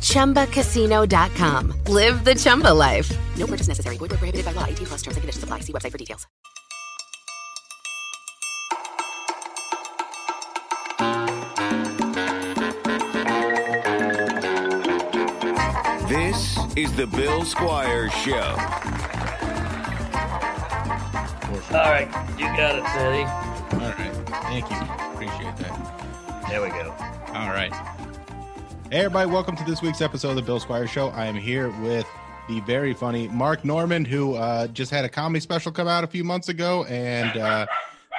ChumbaCasino.com. Live the Chumba life. No purchase necessary. Void where prohibited by law. 18 plus terms and conditions apply. See website for details. This is the Bill Squire Show. All right, you got it, Teddy. All right. Thank you. Appreciate that. There we go. All right. Hey, everybody. Welcome to this week's episode of the Bill Squire Show. I am here with the very funny Mark Normand, who uh, just had a comedy special come out a few months ago. And, uh,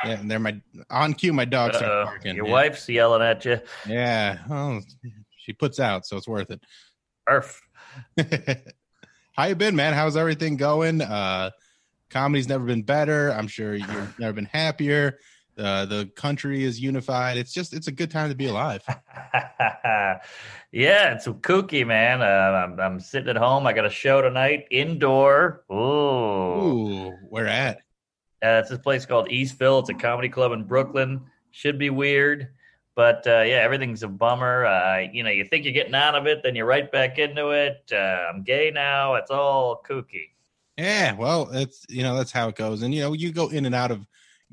yeah, and they're my on cue. My dogs are barking. Your yeah. wife's yelling at you. Yeah. Oh, she puts out, so it's worth it. Arf. How you been, man? How's everything going? Uh, comedy's never been better. I'm sure you've never been happier. Uh, the country is unified. It's just it's a good time to be alive. yeah, it's kooky, man. Uh, I'm, I'm sitting at home. I got a show tonight, indoor. Ooh. Ooh, where at? Uh, it's this place called Eastville. It's a comedy club in Brooklyn. Should be weird, but uh, yeah, everything's a bummer. Uh, you know, you think you're getting out of it, then you're right back into it. Uh, I'm gay now. It's all kooky. Yeah, well, it's you know that's how it goes, and you know you go in and out of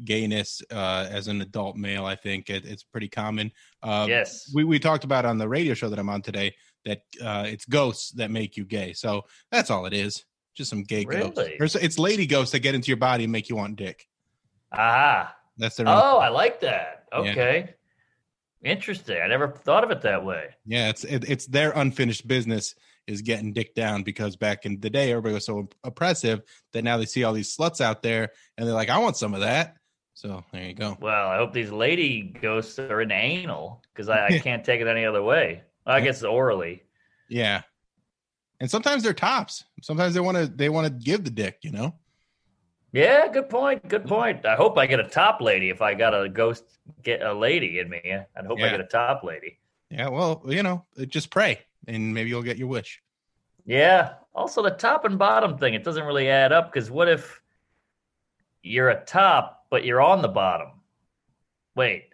gayness uh, as an adult male. I think it, it's pretty common. Uh, yes. we we talked about on the radio show that I'm on today that uh, it's ghosts that make you gay. So that's all it is. Just some gay ghosts. Really? Or it's, lady ghosts that get into your body and make you want dick. Aha. That's their Oh, I like that. Yeah. Okay. Interesting. I never thought of it that way. Yeah, it's it, it's their unfinished business is getting dick down because back in the day everybody was so oppressive that now they see all these sluts out there and they're like, I want some of that. So there you go. Well, I hope these lady ghosts are in anal because I, I can't take it any other way. I guess orally. Yeah. And sometimes they're tops. Sometimes they want to they want to give the dick, you know. Yeah, good point. Good point. I hope I get a top lady if I got a ghost get a lady in me. I'd hope I get a top lady. Yeah, well, you know, uh, just pray and maybe you'll get your wish. Yeah. Also, the top and bottom thing, it doesn't really add up because what if you're a top, but you're on the bottom? Wait,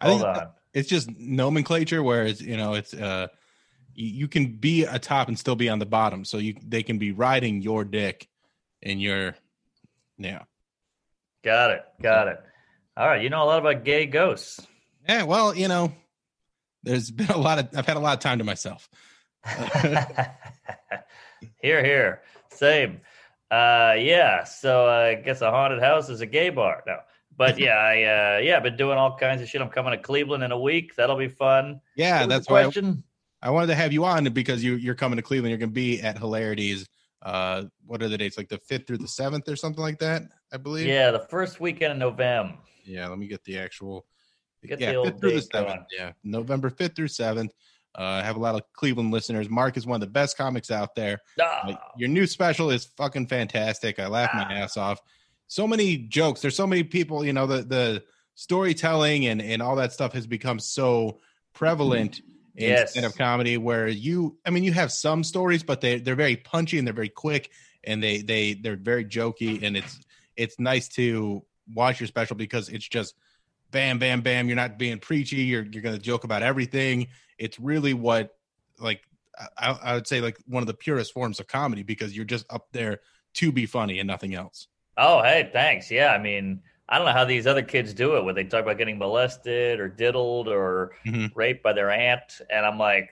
I hold think on. it's just nomenclature whereas, you know, it's uh you, you can be a top and still be on the bottom. So you they can be riding your dick and your yeah. Got it. Got it. All right. You know a lot about gay ghosts. Yeah, well, you know, there's been a lot of I've had a lot of time to myself. here, here. Same. Uh, yeah. So uh, I guess a haunted house is a gay bar. No, but yeah, I uh, yeah, I've been doing all kinds of shit. I'm coming to Cleveland in a week. That'll be fun. Yeah, that's why I, question. I wanted to have you on because you you're coming to Cleveland. You're going to be at Hilarities. Uh, what are the dates? Like the fifth through the seventh or something like that, I believe. Yeah, the first weekend in November. Yeah, let me get the actual. Get yeah, the old fifth through the seventh. Yeah, November fifth through seventh. Uh, I have a lot of Cleveland listeners. Mark is one of the best comics out there. Ah, Like, your new special is fucking fantastic. I laugh my ass off. So many jokes. There's so many people. You know the the storytelling and and all that stuff has become so prevalent in Yes. stand-up comedy. Where you, I mean, you have some stories, but they they're very punchy and they're very quick and they they they're very jokey and it's it's nice to watch your special because it's just bam bam bam. You're not being preachy. You're you're gonna joke about everything. It's really what like I, I would say like one of the purest forms of comedy because you're just up there to be funny and nothing else. Oh, hey, thanks. Yeah, I mean, I don't know how these other kids do it, where they talk about getting molested or diddled or Mhm. raped by their aunt, and I'm like,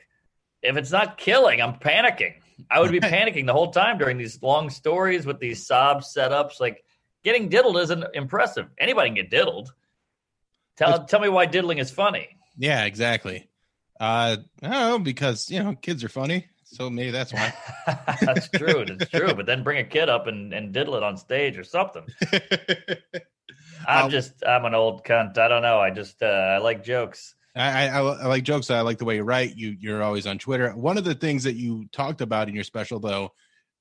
if it's not killing, I'm panicking. I would be panicking the whole time during these long stories with these sob setups. Like, getting diddled isn't impressive. Anybody can get diddled. Tell tell me why diddling is funny. Yeah, exactly. Uh, I don't know because you know kids are funny, so maybe that's why. That's true. That's true. But then bring a kid up and, and diddle it on stage or something. I'm Um, just I'm an old cunt. I don't know. I just uh, I like jokes. I, I, I like jokes. I like the way you write. You you're always on Twitter. One of the things that you talked about in your special though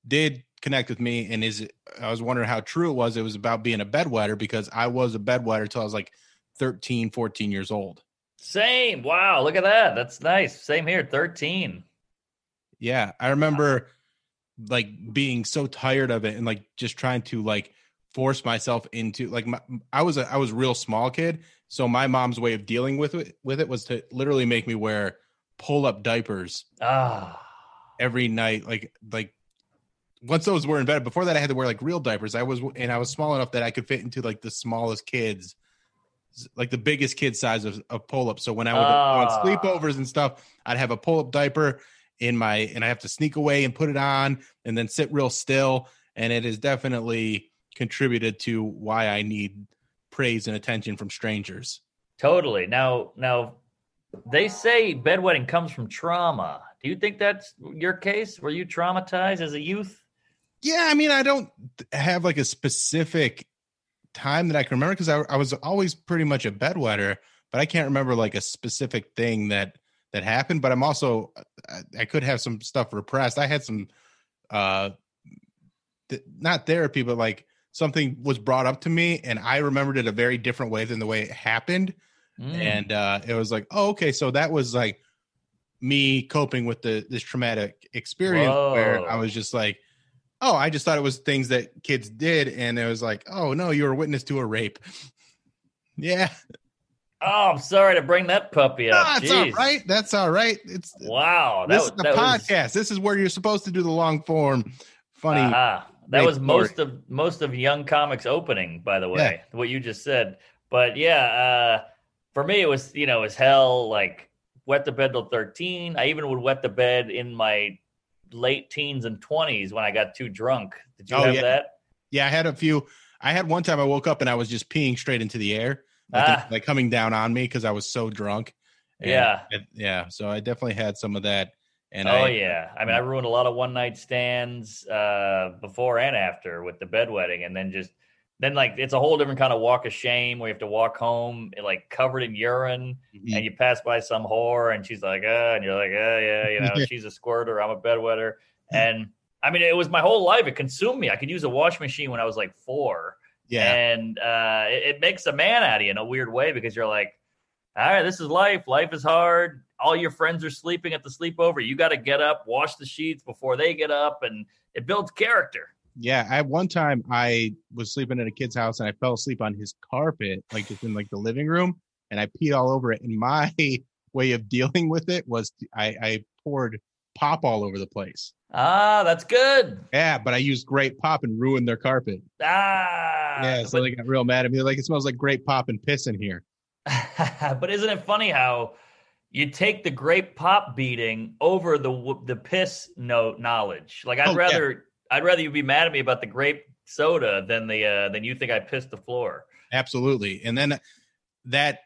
did connect with me and is I was wondering how true it was. It was about being a bedwetter because I was a bedwetter till I was like 13, 14 years old. Same. Wow. Look at that. That's nice. Same here. 13. Yeah. I remember like being so tired of it and like just trying to like force myself into like my, I was a I was a real small kid. So my mom's way of dealing with it with it was to literally make me wear pull up diapers Ah. every night. Like like once those were invented. Before that, I had to wear like real diapers. I was and I was small enough that I could fit into like the smallest kids, like the biggest kid size of, of pull up. So when I would go on Ah. sleepovers and stuff, I'd have a pull up diaper in my and I have to sneak away and put it on and then sit real still. And it has definitely contributed to why I need praise and attention from strangers. Totally. Now, now they say bedwetting comes from trauma. Do you think that's your case? Were you traumatized as a youth? Yeah, I mean, I don't have like a specific time that I can remember because I, I was always pretty much a bedwetter, but I can't remember like a specific thing that that happened. But I'm also I, I could have some stuff repressed. I had some uh th- not therapy, but like something was brought up to me, and I remembered it a very different way than the way it happened Mm. and uh it was like oh okay so that was like me coping with the this traumatic experience where i was just like oh i just thought it was things that kids did and it was like oh no you were a witness to a rape yeah oh, I'm sorry to bring that puppy up. that's all Jeez. right that's all right it's Wow. That this was is the that was- podcast this is where you're supposed to do the long form funny Aha. That was story. most of most of Young Comics opening, by the way, what you just said. But yeah, uh, for me it was you know it was hell. Like wet the bed till thirteen. I even would wet the bed in my late teens and twenties when I got too drunk. Did you Oh, have yeah. that? yeah i had a few i had one time i woke up and i was just peeing straight into the air like, Ah. like coming down on me because i was so drunk And Yeah. yeah. So I definitely had some of that. And oh I, yeah, I mean, I ruined a lot of one night stands uh, before and after with the bedwetting, and then just then like it's a whole different kind of walk of shame where you have to walk home like covered in urine, Mhm. and you pass by some whore, and she's like, uh, and you're like, uh, yeah, you know, she's a squirter, I'm a bedwetter, and I mean, it was my whole life. It consumed me. I could use a wash machine when I was like four, yeah. and uh, it, it makes a man out of you in a weird way because you're like, all right, this is life. Life is hard. All your friends are sleeping at the sleepover. You got to get up, wash the sheets before they get up, and it builds character. Yeah, I one time I was sleeping at a kid's house and I fell asleep on his carpet, like just in like the living room, and I peed all over it. And my way of dealing with it was I, I poured pop all over the place. Ah, that's good. Yeah, but I used grape pop and ruined their carpet. Ah, yeah, so they got real mad at me. They're like, it smells like grape pop and piss in here. but, but isn't it funny how you take the grape pop beating over the the piss note knowledge? Like I'd Oh, rather I'd rather you be mad at me about the grape soda than the uh, than you think I pissed the floor. Absolutely. And then that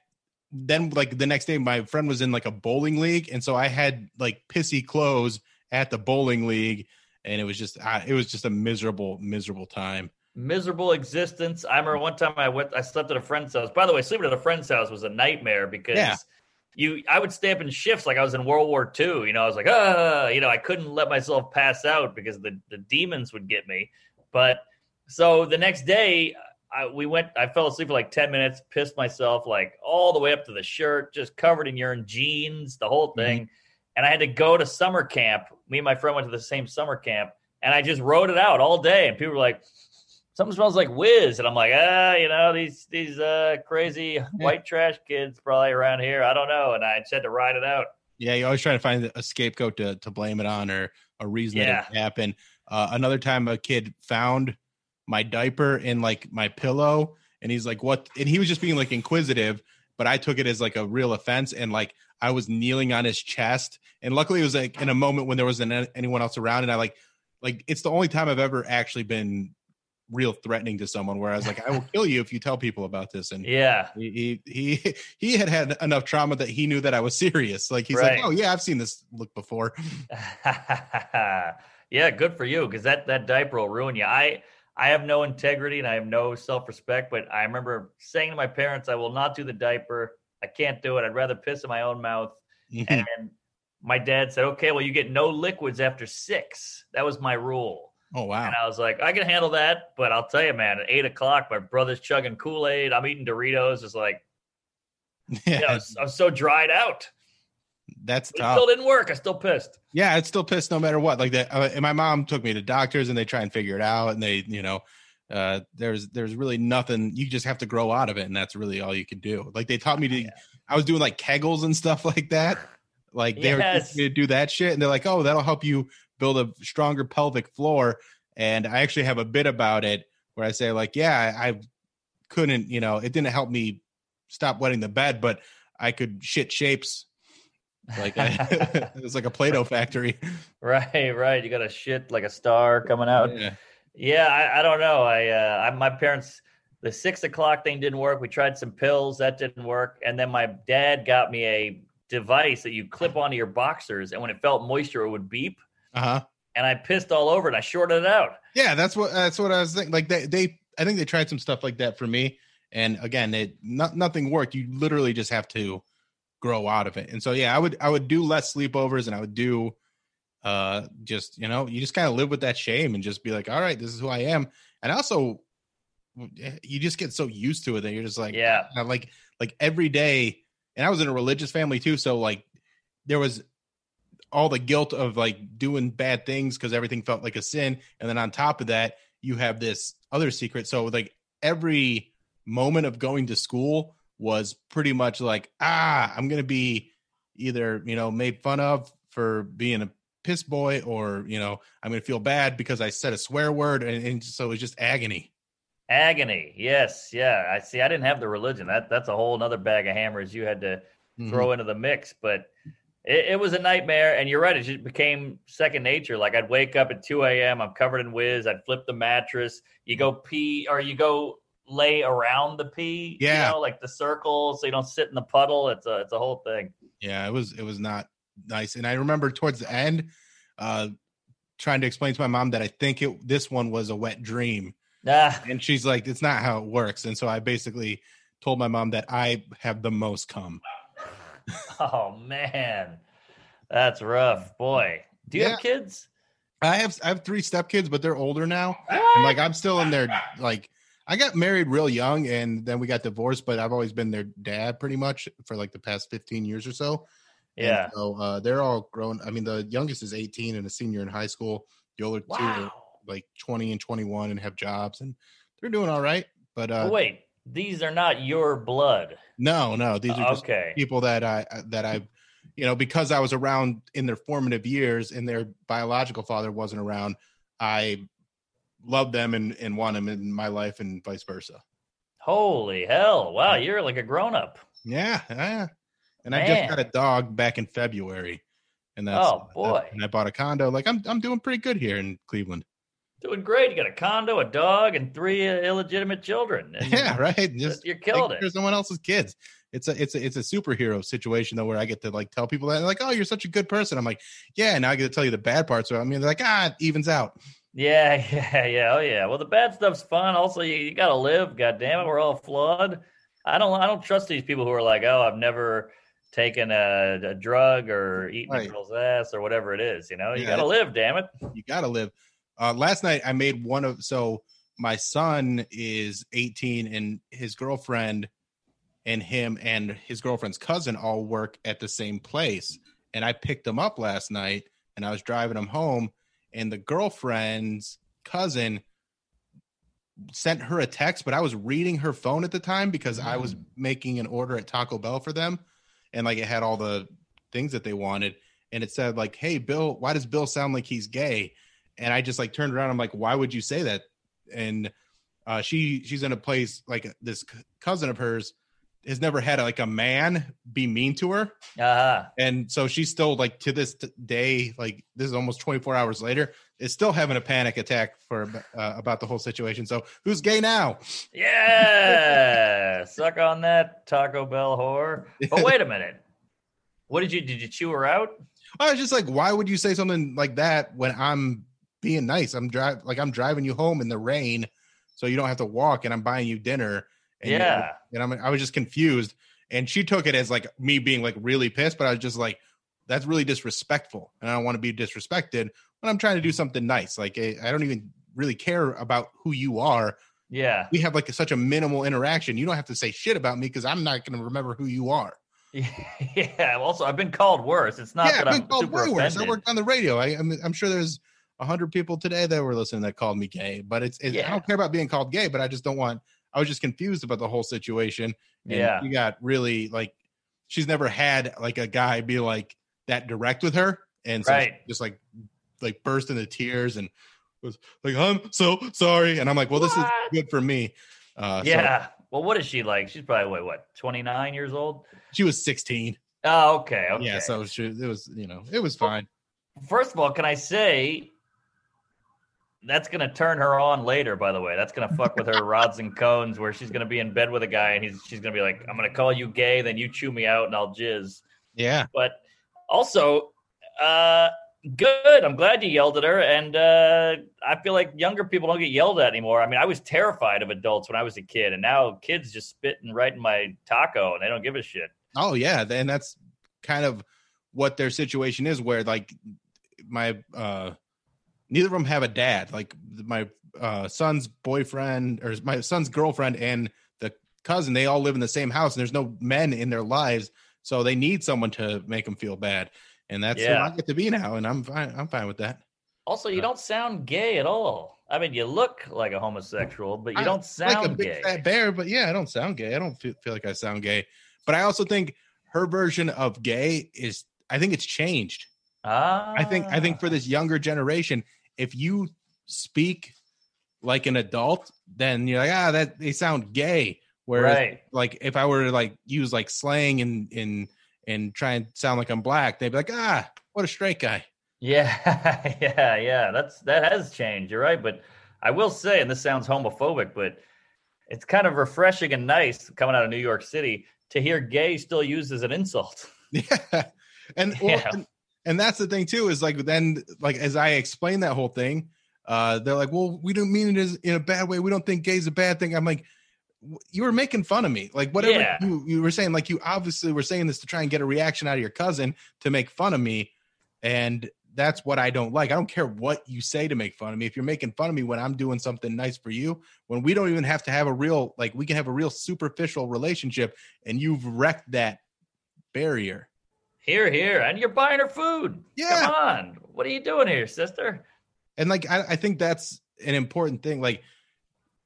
then like the next day my friend was in like a bowling league and so I had like pissy clothes at the bowling league and it was just I, it was just a miserable miserable time. miserable existence. I remember one time I went, I slept at a friend's house. By the way, sleeping at a friend's house was a nightmare because Yeah. You, I would stay up in shifts like I was in World War II. You know, I was like, ah, you know, I couldn't let myself pass out because the the demons would get me. But so the next day, I, we went. I fell asleep for like ten minutes, pissed myself like all the way up to the shirt, just covered in urine, jeans, the whole thing. And I had to go to summer camp. Me and my friend went to the same summer camp, and I just wrote it out all day. And people were like, something smells like whiz and i'm like ah you know these these uh crazy white trash kids probably around here i don't know and i just had to ride it out Yeah, you always try to find a scapegoat to to blame it on or a reason Yeah. that it happened. Uh, another time, a kid found my diaper in like my pillow, and he's like, "What?" And he was just being like inquisitive, but I took it as like a real offense, and like I was kneeling on his chest, and luckily it was like in a moment when there wasn't anyone else around, and I like like it's the only time I've ever actually been real threatening to someone where I was like, "I will kill you if you tell people about this," and yeah. he he he he had had enough trauma that he knew that I was serious. Like he's Right. like, oh yeah, I've seen this look before. yeah good for you because that that diaper will ruin you. I i have no integrity and i have no self-respect but i remember saying to my parents i will not do the diaper. I can't do it. I'd rather piss in my own mouth. Mm-hmm. And my dad said okay well you get no liquids after six. That was my rule Oh wow. And I was like, I can handle that, but I'll tell you, man, at eight o'clock, my brother's chugging Kool Aid. I'm eating Doritos. It's like, Yeah, you know, I'm so dried out. that's But it tough. still didn't work. I still pissed. Yeah, it's still pissed no matter what. Like that, uh, and my mom took me to doctors, and they try and figure it out, and they, you know, uh, there's there's really nothing. You just have to grow out of it, and that's really all you can do. Like they taught me to, I was doing like kegels and stuff like that. Like they were Yes. to do that shit, and they're like, oh, that'll help you build a stronger pelvic floor. And I actually have a bit about it where I say like, yeah, I, I couldn't, you know, it didn't help me stop wetting the bed, but I could shit shapes. Like it was like a Play-Doh factory. Right, right. You got a shit like a star coming out. Yeah. Yeah, I, I don't know. I, uh, I my parents the six o'clock thing didn't work. We tried some pills that didn't work, and then my dad got me a device that you clip onto your boxers, and when it felt moisture, it would beep. Uh huh. And I pissed all over it. I shorted it out. Yeah, that's what that's what I was thinking. Like they, they I think they tried some stuff like that for me, and again, it not, nothing worked. You literally just have to grow out of it. And so yeah, I would I would do less sleepovers, and I would do uh just you know you just kind of live with that shame and just be like, all right, this is who I am. And also, you just get so used to it that you're just like Yeah. like like every day. And I was in a religious family too, so like there was all the guilt of like doing bad things because everything felt like a sin and then on top of that you have this other secret. So like every moment of going to school was pretty much like ah i'm gonna be either you know made fun of for being a piss boy or you know i'm gonna feel bad because i said a swear word and, and so it was just agony Agony. Yes. Yeah. I see. I didn't have the religion. That that's a whole other bag of hammers you had to Mhm. throw into the mix. But it, it was a nightmare. And you're right. It just became second nature. Like I'd wake up at 2 a.m. I'm covered in whiz. I'd flip the mattress. You go pee or you go lay around the pee. Yeah. You know, like the circle so you don't sit in the puddle. It's a it's a whole thing. yeah it was it was not nice and i remember towards the end uh trying to explain to my mom that i think it this one was a wet dream Ah, and she's like it's not how it works and so i basically told my mom that i have the most cum oh man. That's rough. Boy. Do you Yeah. have kids? i have i have three stepkids but they're older now and like i'm still in their like i got married real young and then we got divorced but i've always been their dad pretty much for like the past 15 years or so And Yeah. so uh they're all grown i mean the youngest is 18 and a senior in high school the older two are Wow. Like 20 and 21 and have jobs and they're doing all right but uh wait, these are not your blood. no no these are just Okay. people that i that i you know because i was around in their formative years and their biological father wasn't around i love them and and want them in my life and vice versa Holy hell. Wow, you're like a grown up. yeah yeah and i just got a dog back in february and that's Oh, boy. and i bought a condo like i'm i'm doing pretty good here in cleveland Doing great. You got a condo, a dog, and three uh, illegitimate children. And yeah right just you're killing taking care of it. someone else's kids. It's a it's a it's a superhero situation though, where I get to like tell people that like, oh, you're such a good person. I'm like, yeah. Now I get to tell you the bad parts. So I mean, they're like, ah, it evens out. Yeah, yeah, yeah. Oh, yeah. Well, the bad stuff's fun. Also, you, you got to live. God damn it, we're all flawed. I don't. I don't trust these people who are like, oh, I've never taken a, a drug or eaten Right. a girl's ass or whatever it is. You know, you Yeah, got to live. Damn it. You gotta live. Uh, last night I made one of so my son is 18 and his girlfriend and him and his girlfriend's cousin all work at the same place. And I picked them up last night and I was driving them home and the girlfriend's cousin sent her a text, but I was reading her phone at the time because I was making an order at Taco Bell for them. And like it had all the things that they wanted. And it said, like, hey, Bill, why does Bill sound like he's gay? And I just like turned around. I'm like, why would you say that? And uh, she she's in a place like this c- cousin of hers has never had like a man be mean to her Uh-huh. and so she's still like to this t- day like this is almost 24 hours later is still having a panic attack for uh, about the whole situation so who's gay now Yeah. Suck on that Taco Bell whore. But wait a minute. What did you did you chew her out? i was just like why would you say something like that when i'm being nice i'm driving like i'm driving you home in the rain so you don't have to walk and i'm buying you dinner and you- Yeah. and i'm i was just confused and she took it as like me being like really pissed but i was just like that's really disrespectful and i don't want to be disrespected when I'm trying to do something nice. Like I, I don't even really care about who you are. Yeah. We have like such a minimal interaction. You don't have to say shit about me because I'm not going to remember who you are. Yeah. Also, I've been called worse. It's not yeah, that I've I'm been called super way worse. I worked on the radio. I, I'm, I'm sure there's a hundred people today that were listening that called me gay, but it's, it's I don't care about being called gay, but I just don't want. I was just confused about the whole situation. And Yeah. you got really like she's never had like a guy be like that direct with her, and so Right. just like like burst into tears and was like, "I'm so sorry," and I'm like, "Well, this is good for me." Uh, so yeah. Well, what is she like? She's probably what, what 29 years old? she was 16. Oh, okay. Okay. Yeah, so she, it was you know it was fine. First of all, can I say that's going to turn her on later? By the way, that's going to fuck with her rods and cones, where she's going to be in bed with a guy and he's she's going to be like, "I'm going to call you gay, then you chew me out and I'll jizz." Yeah, But also, uh, good. I'm glad you yelled at her, and uh, I feel like younger people don't get yelled at anymore. I mean, I was terrified of adults when I was a kid, and now kids just spitting right in my taco, and they don't give a shit. Oh yeah, and that's kind of what their situation is where like my uh neither of them have a dad. Like my uh son's boyfriend or my son's girlfriend and the cousin, they all live in the same house and there's no men in their lives, so they need someone to make them feel bad. And that's who I get to be now and I'm fine I'm fine with that. Also, you don't sound gay at all. I mean, you look like a homosexual, but you I- don't sound like a big gay. fat bear, but yeah, I don't sound gay. I don't feel, feel like I sound gay. But I also think her version of gay is I think it's changed. Ah, I think I think for this younger generation, if you speak like an adult, then you're like, ah, that they sound gay. Whereas right. like if I were to like use like slang and and and try and sound like I'm black, they'd be like, ah, what a straight guy. Yeah, yeah, yeah. That's that has changed. You're right, but I will say, and this sounds homophobic, but it's kind of refreshing and nice coming out of New York City to hear gay still used as an insult. Yeah. And, well, Yeah. and and that's the thing too, is like then like as I explain that whole thing, uh, they're like, Well, we don't mean it as in a bad way. We don't think gay's a bad thing. I'm like, you were making fun of me. Like whatever Yeah. you, you were saying, like you obviously were saying this to try and get a reaction out of your cousin to make fun of me. And that's what I don't like. I don't care what you say to make fun of me. If you're making fun of me when I'm doing something nice for you, when we don't even have to have a real, like we can have a real superficial relationship and you've wrecked that barrier. Here, here, and you're buying her food. Yeah. Come on. What are you doing here, sister? and like I, I think that's an important thing like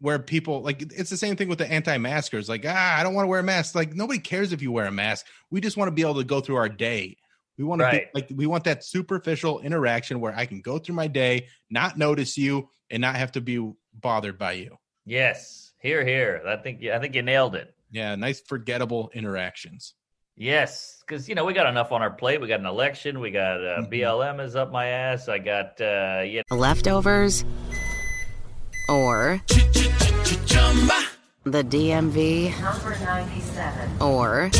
where people like it's the same thing with the anti-maskers like ah i don't want to wear a mask like nobody cares if you wear a mask we just want to be able to go through our day we want to be like we want that superficial interaction where i can go through my day not notice you and not have to be bothered by you Yes. Here, here. I think I think you nailed it. yeah nice forgettable interactions Yes, because you know we got enough on our plate. We got an election. We got uh. BLM is up my ass. I got uh, you Leftovers? Or the DMV? Number 97. Or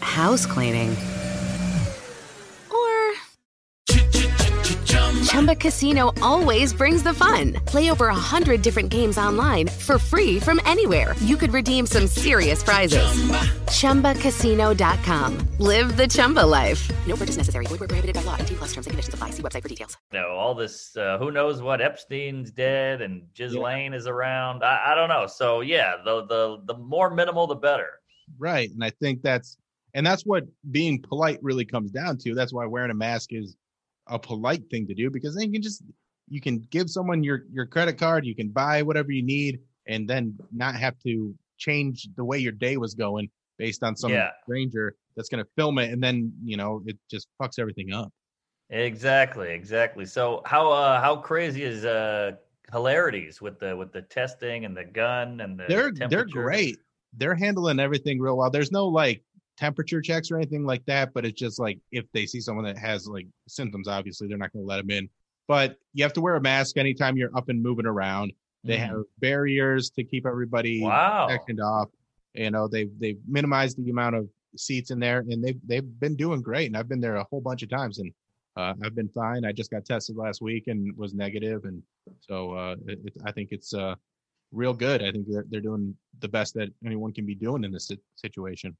house cleaning? Chumba Casino always brings the fun. Play over a hundred different games online for free from anywhere. You could redeem some serious prizes. Chumba. ChumbaCasino.com. Live the Chumba life. No purchase necessary. Void where prohibited by law. 18 plus terms and conditions apply. See website for details. know all this. Uh, who knows what Epstein's dead and Ghislaine is around. I, I don't know. So yeah, the the the more minimal, the better. right and i think that's and that's what being polite really comes down to that's why wearing a mask is a polite thing to do because then you can just you can give someone your your credit card you can buy whatever you need and then not have to change the way your day was going based on some Yeah. stranger that's going to film it and then you know it just fucks everything up Exactly, exactly. So how uh, how crazy is uh, hilarities with the with the testing and the gun and the they're they're great they're handling everything real well there's no like temperature checks or anything like that but it's just like if they see someone that has like symptoms obviously they're not going to let them in. But you have to wear a mask anytime you're up and moving around. They Mhm. have barriers to keep everybody Wow. sectioned off. You know they've they've minimized the amount of seats in there and they've they've been doing great and i've been there a whole bunch of times and uh, i've been fine. I just got tested last week and was negative and so uh, it, it, i think it's uh, real good. I think they're, they're doing the best that anyone can be doing in this situation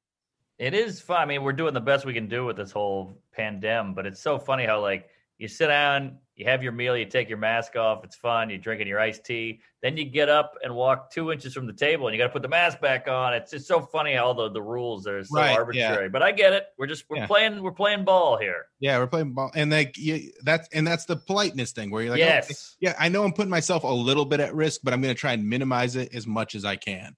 It is fun. I mean, we're doing the best we can do with this whole pandemic, but it's so funny how like You sit down, you have your meal, you take your mask off. It's fun. You're drinking your iced tea. Then you get up and walk two inches from the table, and you got to put the mask back on. It's just so funny how the the rules are so Right, yeah. arbitrary. But I get it. We're just we're Yeah. playing we're playing ball here. Yeah, we're playing ball, and like you, that's and that's the politeness thing where you're like, yes. okay, yeah, I know I'm putting myself a little bit at risk, but I'm going to try and minimize it as much as I can,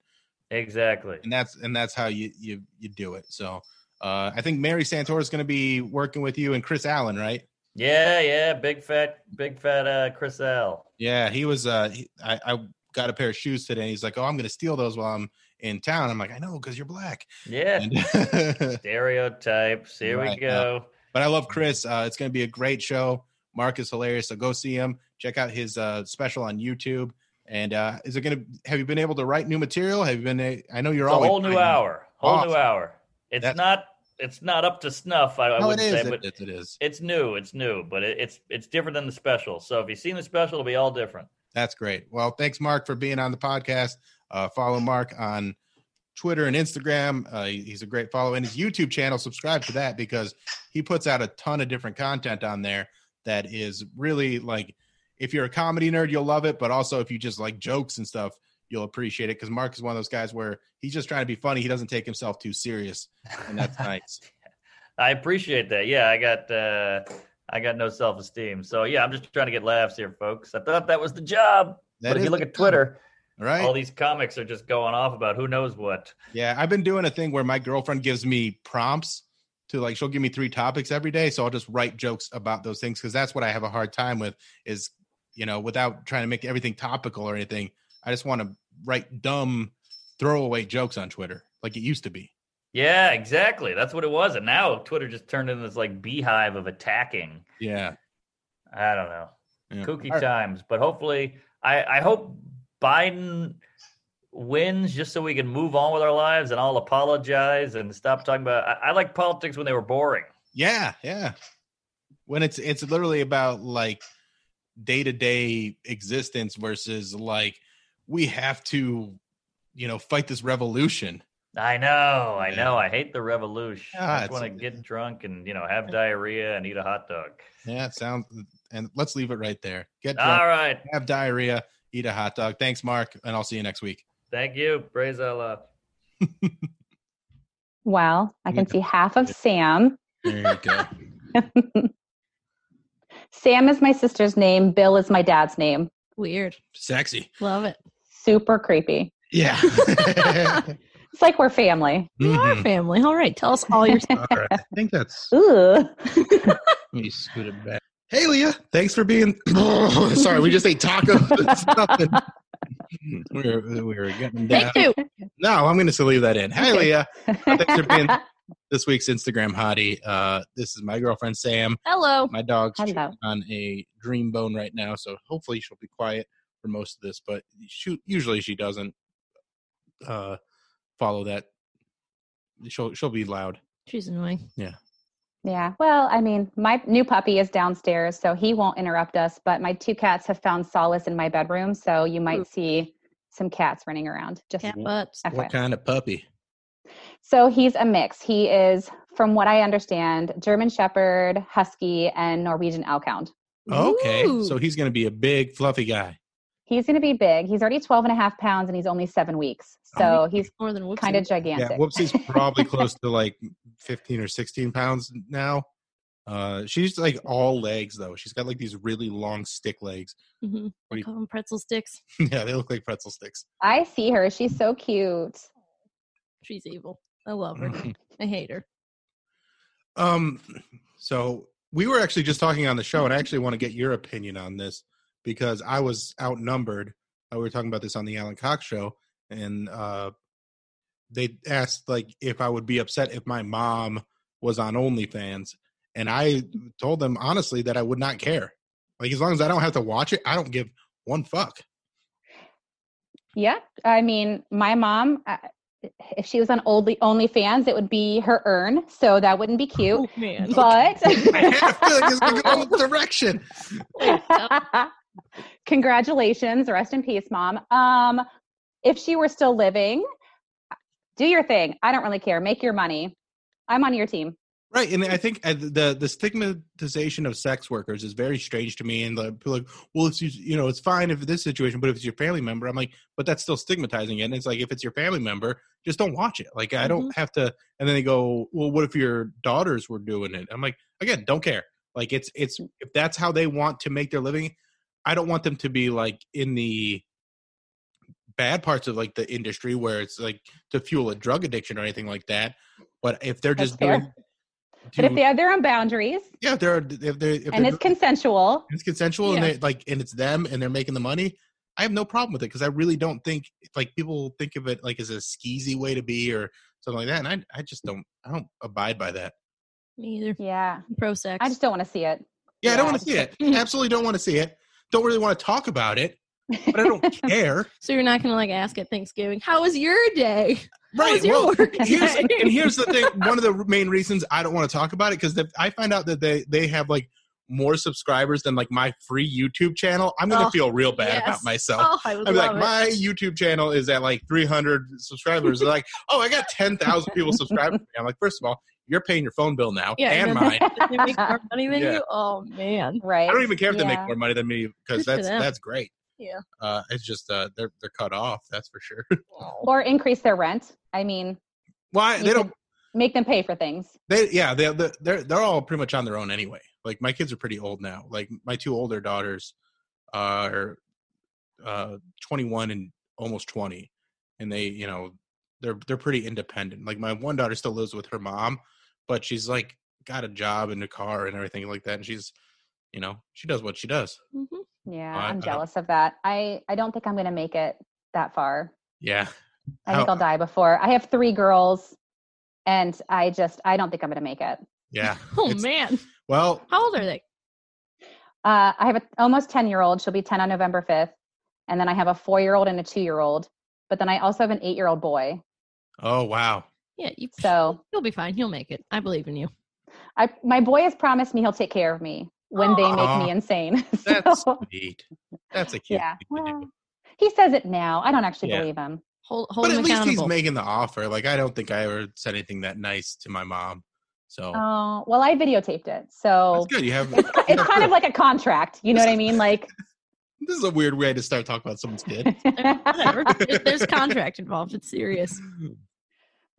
Exactly. and that's and that's how you you you do it. So uh, I think Mary Santora is going to be working with you and Chris Allen, right? Yeah, yeah. Big fat, big fat uh Chris L. Yeah, he was. Uh, he, I, I got a pair of shoes today. And he's like, "Oh, I'm going to steal those while I'm in town." I'm like, "I know, because you're black." Yeah. And- Stereotypes. Here Right, we go. but I love Chris. Uh, it's going to be a great show. Mark is hilarious, so go see him. Check out his uh, special on YouTube. And uh, is it going to? Have you been able to write new material? Have you been? A, I know you're It's a whole new hour. Whole new hour. It's That's- not. It's not up to snuff. I, I No, it wouldn't say, but is. It is. it's new. It's new, but it, it's it's different than the special. So if you've seen the special, it'll be all different. That's great. Well, thanks, Mark, for being on the podcast. Uh, follow Mark on Twitter and Instagram. Uh, he's a great follow. And his YouTube channel, subscribe to that because he puts out a ton of different content on there that is really like, if you're a comedy nerd, you'll love it. But also, if you just like jokes and stuff, you'll appreciate it because Mark is one of those guys where he's just trying to be funny. He doesn't take himself too serious. And that's nice. I appreciate that. Yeah, I got uh I got no self esteem. So yeah, I'm just trying to get laughs here, folks. I thought that was the job. That but if you look at Twitter, All right. all these comics are just going off about who knows what. Yeah, I've been doing a thing where my girlfriend gives me prompts to like she'll give me three topics every day, so I'll just write jokes about those things because that's what I have a hard time with is you know without trying to make everything topical or anything. I just want to write dumb throwaway jokes on Twitter like it used to be. Yeah, exactly. That's what it was. And now Twitter just turned into this like beehive of attacking. Yeah, I don't know. yeah. Kooky All right. times. But hopefully I, I hope Biden wins just so we can move on with our lives and I'll apologize and stop talking about I, I like politics when they were boring. Yeah, yeah. When it's it's literally about like day to day existence versus like we have to you know fight this revolution. I know, I know. I hate the revolution. Ah, I just want to get drunk and you know have diarrhea and eat a hot dog. Yeah, it sounds and let's leave it right there. Get drunk, All right. have diarrhea, eat a hot dog. Thanks, Mark, and I'll see you next week. Thank you. Praise Allah. Well, I can see half of Sam. There you go. Sam is my sister's name. Bill is my dad's name. Weird. Sexy. Love it. Super creepy. Yeah. It's like we're family. We are Mhm. family. All right. Tell us all your All right. I think that's Ooh. let me scoot it back. Hey Leah, thanks for being sorry, we just ate tacos. It's nothing. We were, we were getting down. Take two. No, I'm going to leave that in. Hey, Leah. Thanks for being this week's Instagram hottie. Uh, this is my girlfriend, Sam. Hello. My dog's Hello. on a dream bone right now, so hopefully she'll be quiet for most of this, but she, usually she doesn't uh, follow that. She'll, she'll be loud. She's annoying. Yeah. Yeah. Well, I mean, my new puppy is downstairs, so he won't interrupt us. But my two cats have found solace in my bedroom, so you might Ooh. see some cats running around. Just Cat butts. FYI. What kind of puppy? So he's a mix. He is, from what I understand, German Shepherd, Husky, and Norwegian Elkhound. Okay, Ooh. so he's going to be a big, fluffy guy. He's going to be big. He's already 12 and a half pounds and he's only seven weeks. So he's more than whoopsie. kind of Yeah, gigantic. Whoopsie's probably close to like 15 or 16 pounds now. Uh, she's like all legs though. She's got like these really long stick legs. hmm What do you- call them pretzel sticks. yeah, they look like pretzel sticks. I see her. She's so cute. She's evil. I love her. I hate her. Um, so we were actually just talking on the show, and I actually want to get your opinion on this because I was outnumbered. Uh, we were talking about this on the Alan Cox show, and uh, they asked like if I would be upset if my mom was on OnlyFans, and I told them honestly that I would not care. Like as long as I don't have to watch it, I don't give one fuck. Yeah. I mean, my mom, if she was on Only OnlyFans, it would be her earn. So that wouldn't be cute. Oh man. But I have to. It's gonna go in direction. congratulations. Rest in peace, mom. Um, if she were still living, do your thing. I don't really care. Make your money. I'm on your team. Right, and I think uh, the the stigmatization of sex workers is very strange to me. And the people like, well, it's you you know, it's fine if this situation, but if it's your family member, I'm like, but that's still stigmatizing it. And it's like, if it's your family member, just don't watch it. Like, I don't mm-hmm. have to. And then they go, well, what if your daughters were doing it? I'm like, again, don't care. Like, it's it's mm. if that's how they want to make their living, I don't want them to be like in the bad parts of like the industry where it's like to fuel a drug addiction or anything like that. But if they're just doing, But if they have their own boundaries yeah, they're if they're if and they're it's consensual, it's consensual Yeah. and they like and it's them and they're making the money i have no problem with it because i really don't think like people think of it like as a skeezy way to be or something like that and i, I just don't i don't abide by that Me either. yeah, Pro sex. I just don't want to see it. yeah, i don't want to see it absolutely don't want to see it don't really want to talk about it but i don't care so you're not gonna like ask at Thanksgiving, how was your day? Right well here's, and here's the thing one of the main reasons i don't want to talk about it because i find out that they they have like more subscribers than like my free youtube channel i'm gonna Oh, feel real bad yes. about myself Oh, I would I'm like, it. my YouTube channel is at like 300 subscribers. They're like, oh, I got 10,000 people subscribing. I'm like, first of all, you're paying your phone bill now Yeah, and and mine. they make more money than Yeah. you. Oh man. right. I don't even care if they make more money than me because that's that's great. Yeah. Uh, it's just uh, they're they're cut off. That's for sure. Or increase their rent. I mean, Why you they don't? Make them pay for things. They yeah they they- they're they're all pretty much on their own anyway. Like my kids are pretty old now. Like my two older daughters are uh 21 and almost 20, and they you know they're they're pretty independent. Like my one daughter still lives with her mom, but she's like got a job and a car and everything like that, and she's you know she does what she does. Mhm. Yeah, I'm jealous of that. I I don't think I'm going to make it that far. Yeah. I think I'll die before. I have three girls, and I just I don't think I'm going to make it. Yeah. Oh It's- man. Well, How old are they? Uh, I have a almost ten year old. She'll be ten on November fifth, and then I have a four year old and a two year old. But then I also have an eight year old boy. oh wow. Yeah, you So you'll be fine. He'll make it. I believe in you. I my boy has promised me he'll take care of me when they make me insane. That's sweet. That's a cute yeah. thing to do. Well, he says it now. I don't actually Yeah. believe him. Hold hold But him at least accountable. he's making the offer. Like I don't think I ever said anything that nice to my mom. So Oh well, I videotaped it, so that's so good. You have it's, it's kind of like a contract. You know what I mean? Like, this is a weird way to start talking about someone's kid. Whatever. There's contract involved. It's serious.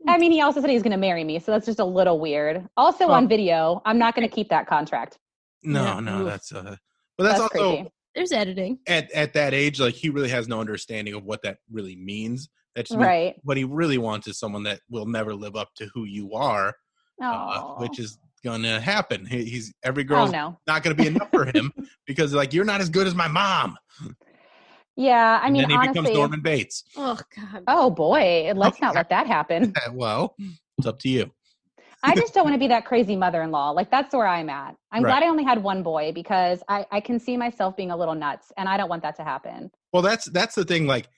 I mean, he also said he's going to marry me, so that's just a little weird. Also Well- on video, I'm not going to keep that contract. No, Yeah. no, that's uh but that's, That's also creepy. There's editing. at at that age, like he really has no understanding of what that really means. That just means Right? what he really wants is someone that will never live up to who you are, uh, Oh, which is gonna happen. He, he's every oh no. not gonna be enough for him because like you're not as good as my mom. Yeah, I And mean, then he becomes. Norman Bates. Oh God. Oh boy, let's not let that happen. well, it's up to you. I just don't want to be that crazy mother-in-law. Like that's where I'm at. I'm Right. glad I only had one boy because I I can see myself being a little nuts, and I don't want that to happen. Well, that's that's the thing. Like,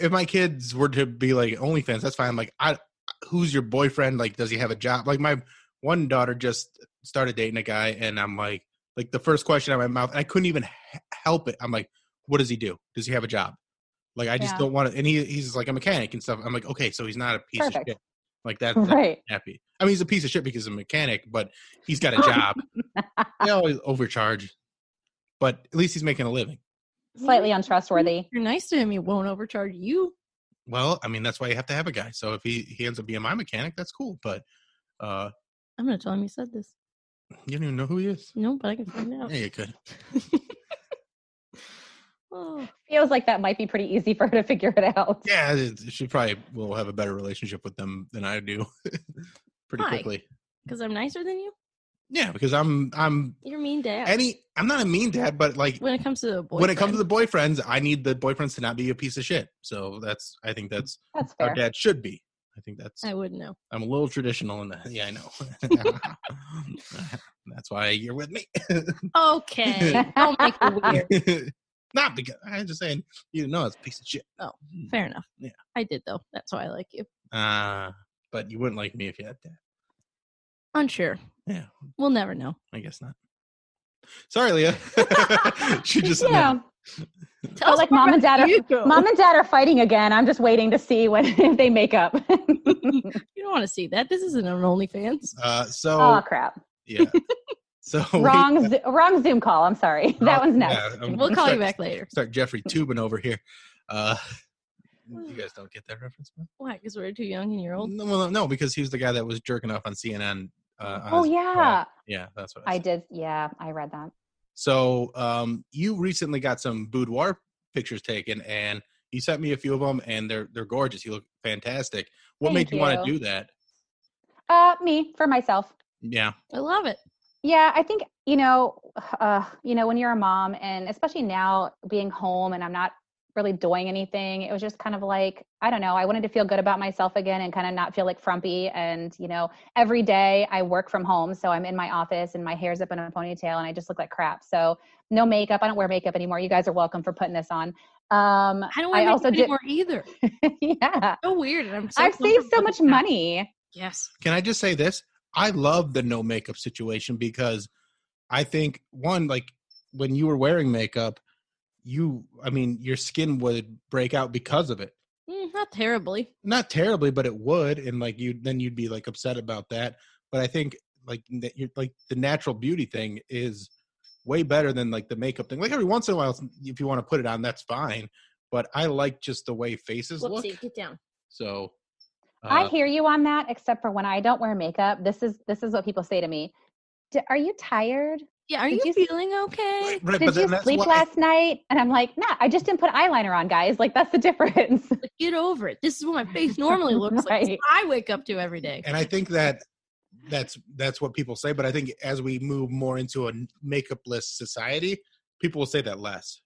if my kids were to be like OnlyFans, that's fine. Like, I who's your boyfriend? Like, does he have a job? Like, my one daughter just started dating a guy, and I'm like, like the first question out of my mouth, I couldn't even h- help it. I'm like, what does he do? Does he have a job? Like, I just Yeah. don't want to. And he he's like a mechanic and stuff. I'm like, okay, so he's not a piece Perfect. of shit. Like that. that's Right? happy. I mean, he's a piece of shit because he's a mechanic, but he's got a job. they always overcharge, but at least he's making a living. Slightly untrustworthy. You're nice to him, he won't overcharge you. Well, I mean, that's why you have to have a guy. So if he, he ends up being my mechanic, that's cool. But uh I'm gonna tell him you said this. you don't even know who he is. No, but I can find out. Yeah, you could. Oh, Feels like that might be pretty easy for her to figure it out. Yeah, it- she probably will have a better relationship with them than I do. Pretty Why? quickly. because I'm nicer than you. Yeah, because I'm I'm You're mean dad. any I'm not a mean dad, but like when it comes to the boyfriend. when it comes to the boyfriends, I need the boyfriends to not be a piece of shit. So that's I think that's That's how fair. dad should be. I think that's I wouldn't know. I'm a little traditional in that. Yeah, I know. that's why you're with me. Okay, don't make it weird. Not because I'm just saying you know it's a piece of shit. Oh, fair enough. Yeah. I did though. That's why I like you. Uh but you wouldn't like me if you had that. Unsure. Yeah, We'll never know. I guess not. Sorry, Leah. she just yeah. Tell Oh, us like mom and dad are mom and dad are fighting again. I'm just waiting to see when if they make up. you don't want to see that. This isn't an OnlyFans. Uh, so oh crap! yeah. So we- Wrong, Zo- wrong Zoom call. I'm sorry. That Oh, one's next. yeah, We'll gonna call you back later. Start Jeffrey Toobin over here. Uh, you guys don't get that reference, man? Why? Because we're too young and you're old. No, well, no, because he was the guy that was jerking off on CNN. Uh, Oh yeah, blog. yeah, that's what I, I did. Yeah, I read that. So, um, you recently got some boudoir pictures taken, and you sent me a few of them, and they're they're gorgeous. You look fantastic. What Thank made you, want to do that? Uh, me for myself. Yeah, I love it. Yeah, I think you know, uh, you know, when you're a mom, and especially now being home, and I'm not really doing anything. It was just kind of like I don't know. I wanted to feel good about myself again, and kind of not feel like frumpy. And you know, every day I work from home, so I'm in my office, and my hair's up in a ponytail, and I just look like crap. So no makeup. I don't wear makeup anymore. You guys are welcome for putting this on. Um, I don't want I to also make did. anymore either. yeah, So weird. I'm so I've saved so much with that. money. Yes. Can I just say this? I love the no makeup situation because I think one, like when you were wearing makeup, you, I mean, your skin would break out because of it. Mm, not terribly. Not terribly, but it would, and like you, then you'd be like upset about that. But I think like that you're like the natural beauty thing is way better than like the makeup thing. Like every once in a while, if you want to put it on, that's fine. But I like just the way faces look. Get down. So I uh, hear you on that, except for when I don't wear makeup. This is this is what people say to me. "D- Are you tired? Yeah, are Did you, you feeling okay? right, but Did then you sleep why- last night? And I'm like, nah, I just didn't put eyeliner on, guys. Like that's the difference. Like, get over it. This is what my face normally looks like. Right. what I wake up to every day. and I think that that's that's what people say. But I think as we move more into a makeupless society, people will say that less.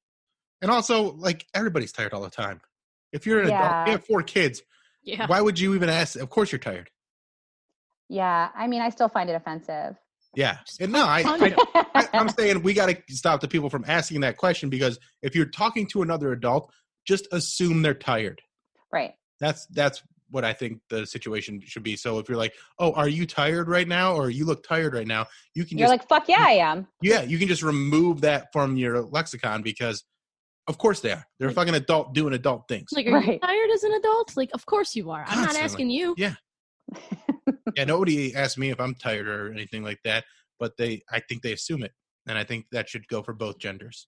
And also, like everybody's tired all the time. If you're an adult, you have four kids. Yeah. Why would you even ask? Of course, you're tired. yeah, I mean, I still find it offensive. Yeah, and no, I, I, I I'm saying we got to stop the people from asking that question because if you're talking to another adult, just assume they're tired. right. That's that's what I think the situation should be. So if you're like, "Oh, are you tired right now?" or "You look tired right now," you can You're just like, fuck yeah, I am. yeah, you can just remove that from your lexicon because, of course, they are. They're a fucking adult doing adult things. Like, are you tired as an adult? Like, of course you are. I'm not asking you. Yeah. yeah, nobody asks me if I'm tired or anything like that, but they, I think they assume it, and I think that should go for both genders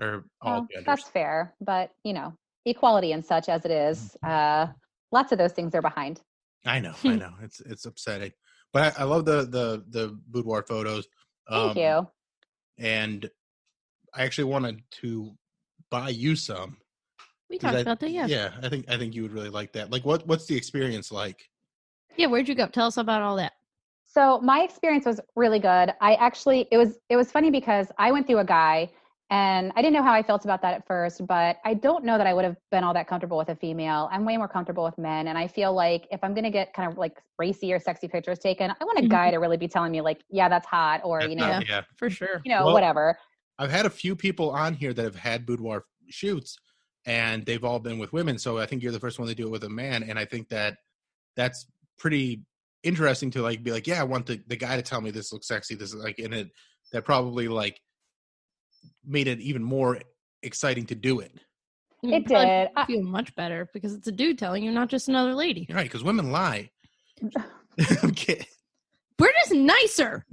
or all Well, genders. that's fair, but you know, equality and such as it is, uh, lots of those things are behind. I know, I know. It's it's upsetting, but I, I love the the the boudoir photos. Thank Um, you. And I actually wanted to buy you some. We talked I- about that. Yeah. Yeah, I think I think you would really like that. Like, what what's the experience like? Yeah. Where'd you go? Tell us about all that. So my experience was really good. I actually it was it was funny because I went through a guy and I didn't know how I felt about that at first, but I don't know that I would have been all that comfortable with a female. I'm way more comfortable with men and I feel like if I'm going to get kind of like racy or sexy pictures taken, I want a mm-hmm. guy to really be telling me like, yeah, that's hot or That's you know, not- yeah. For sure. you know, Well- whatever. I've had a few people on here that have had boudoir shoots, and they've all been with women. So I think you're the first one to do it with a man, and I think that that's pretty interesting to like be like, yeah, I want the the guy to tell me this looks sexy. This is like, in it that probably like made it even more exciting to do it. It did. I- feel much better because it's a dude telling you, not just another lady. Right, because women lie. I'm kidding. We're just nicer.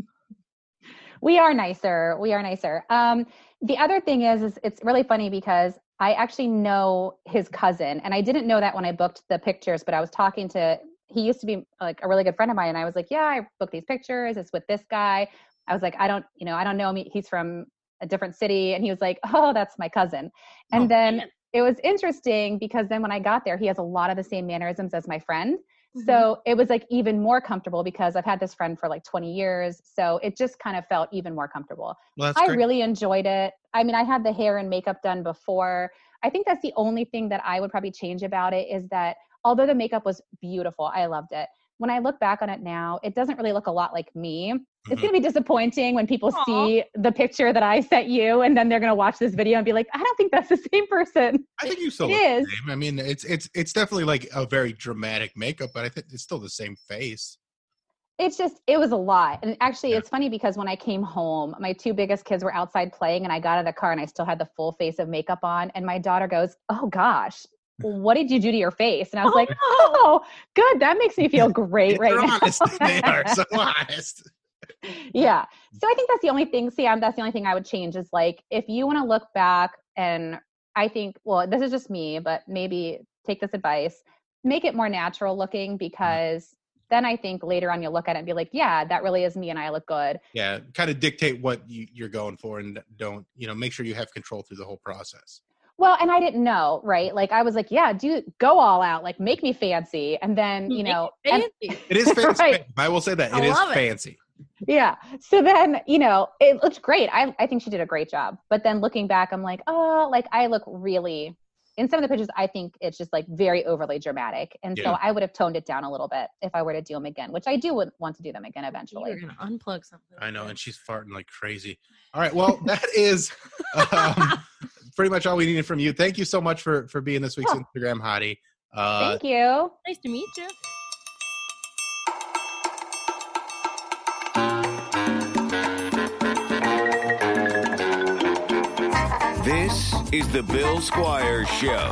We are nicer. We are nicer. Um, the other thing is, is it's really funny because I actually know his cousin, and I didn't know that when I booked the pictures. But I was talking to he used to be like a really good friend of mine, and I was like, "Yeah, I booked these pictures. It's with this guy." I was like, "I don't, you know, I don't know him. He's from a different city," and he was like, "Oh, that's my cousin." And Oh, then man. it was interesting because then when I got there, he has a lot of the same mannerisms as my friend. Mm-hmm. So it was like even more comfortable because I've had this friend for like 20 years. So it just kind of felt even more comfortable. Well, I great. really enjoyed it. I mean, I had the hair and makeup done before. I think that's the only thing that I would probably change about it is that although the makeup was beautiful, I loved it. When I look back on it now, it doesn't really look a lot like me. It's Mhm. going to be disappointing when people Aw. see the picture that I sent you and then they're going to watch this video and be like, I don't think that's the same person. I think you still It look the same. I mean, it's it's it's definitely like a very dramatic makeup, but I think it's still the same face. it's just it was a lot and actually Yeah. it's funny because when i came home my two biggest kids were outside playing and i got out of the car and i still had the full face of makeup on and my daughter goes oh gosh what did you do to your face and i was Oh, like oh good that makes me feel great right now honest. they are so honest. yeah so i think that's the only thing sam that's the only thing i would change is like if you want to look back and i think well this is just me but maybe take this advice make it more natural looking mm-hmm. because then i think later on you'll look at it and be like yeah that really is me and i look good Yeah, kind of dictate what you, you're going for, and don't you know make sure you have control through the whole process. Well and i didn't know right like i was like yeah do go all out like make me fancy and then you Make know it and- It is fancy. Right. I will say that I it is it. fancy. yeah so then you know it looks great I, I think she did a great job but then looking back i'm like oh like i look really in some of the pictures i think it's just like very overly dramatic and so i would have toned it down a little bit if i were to do them again which i do would want to do them again eventually. You eventually were gonna unplug something. I know, and she's farting like crazy. All right, well, that is um, pretty much all we needed from you. Thank you so much for for being this week's Oh. Instagram hottie. Uh, thank you Nice to meet you. This is the Bill Squire Show.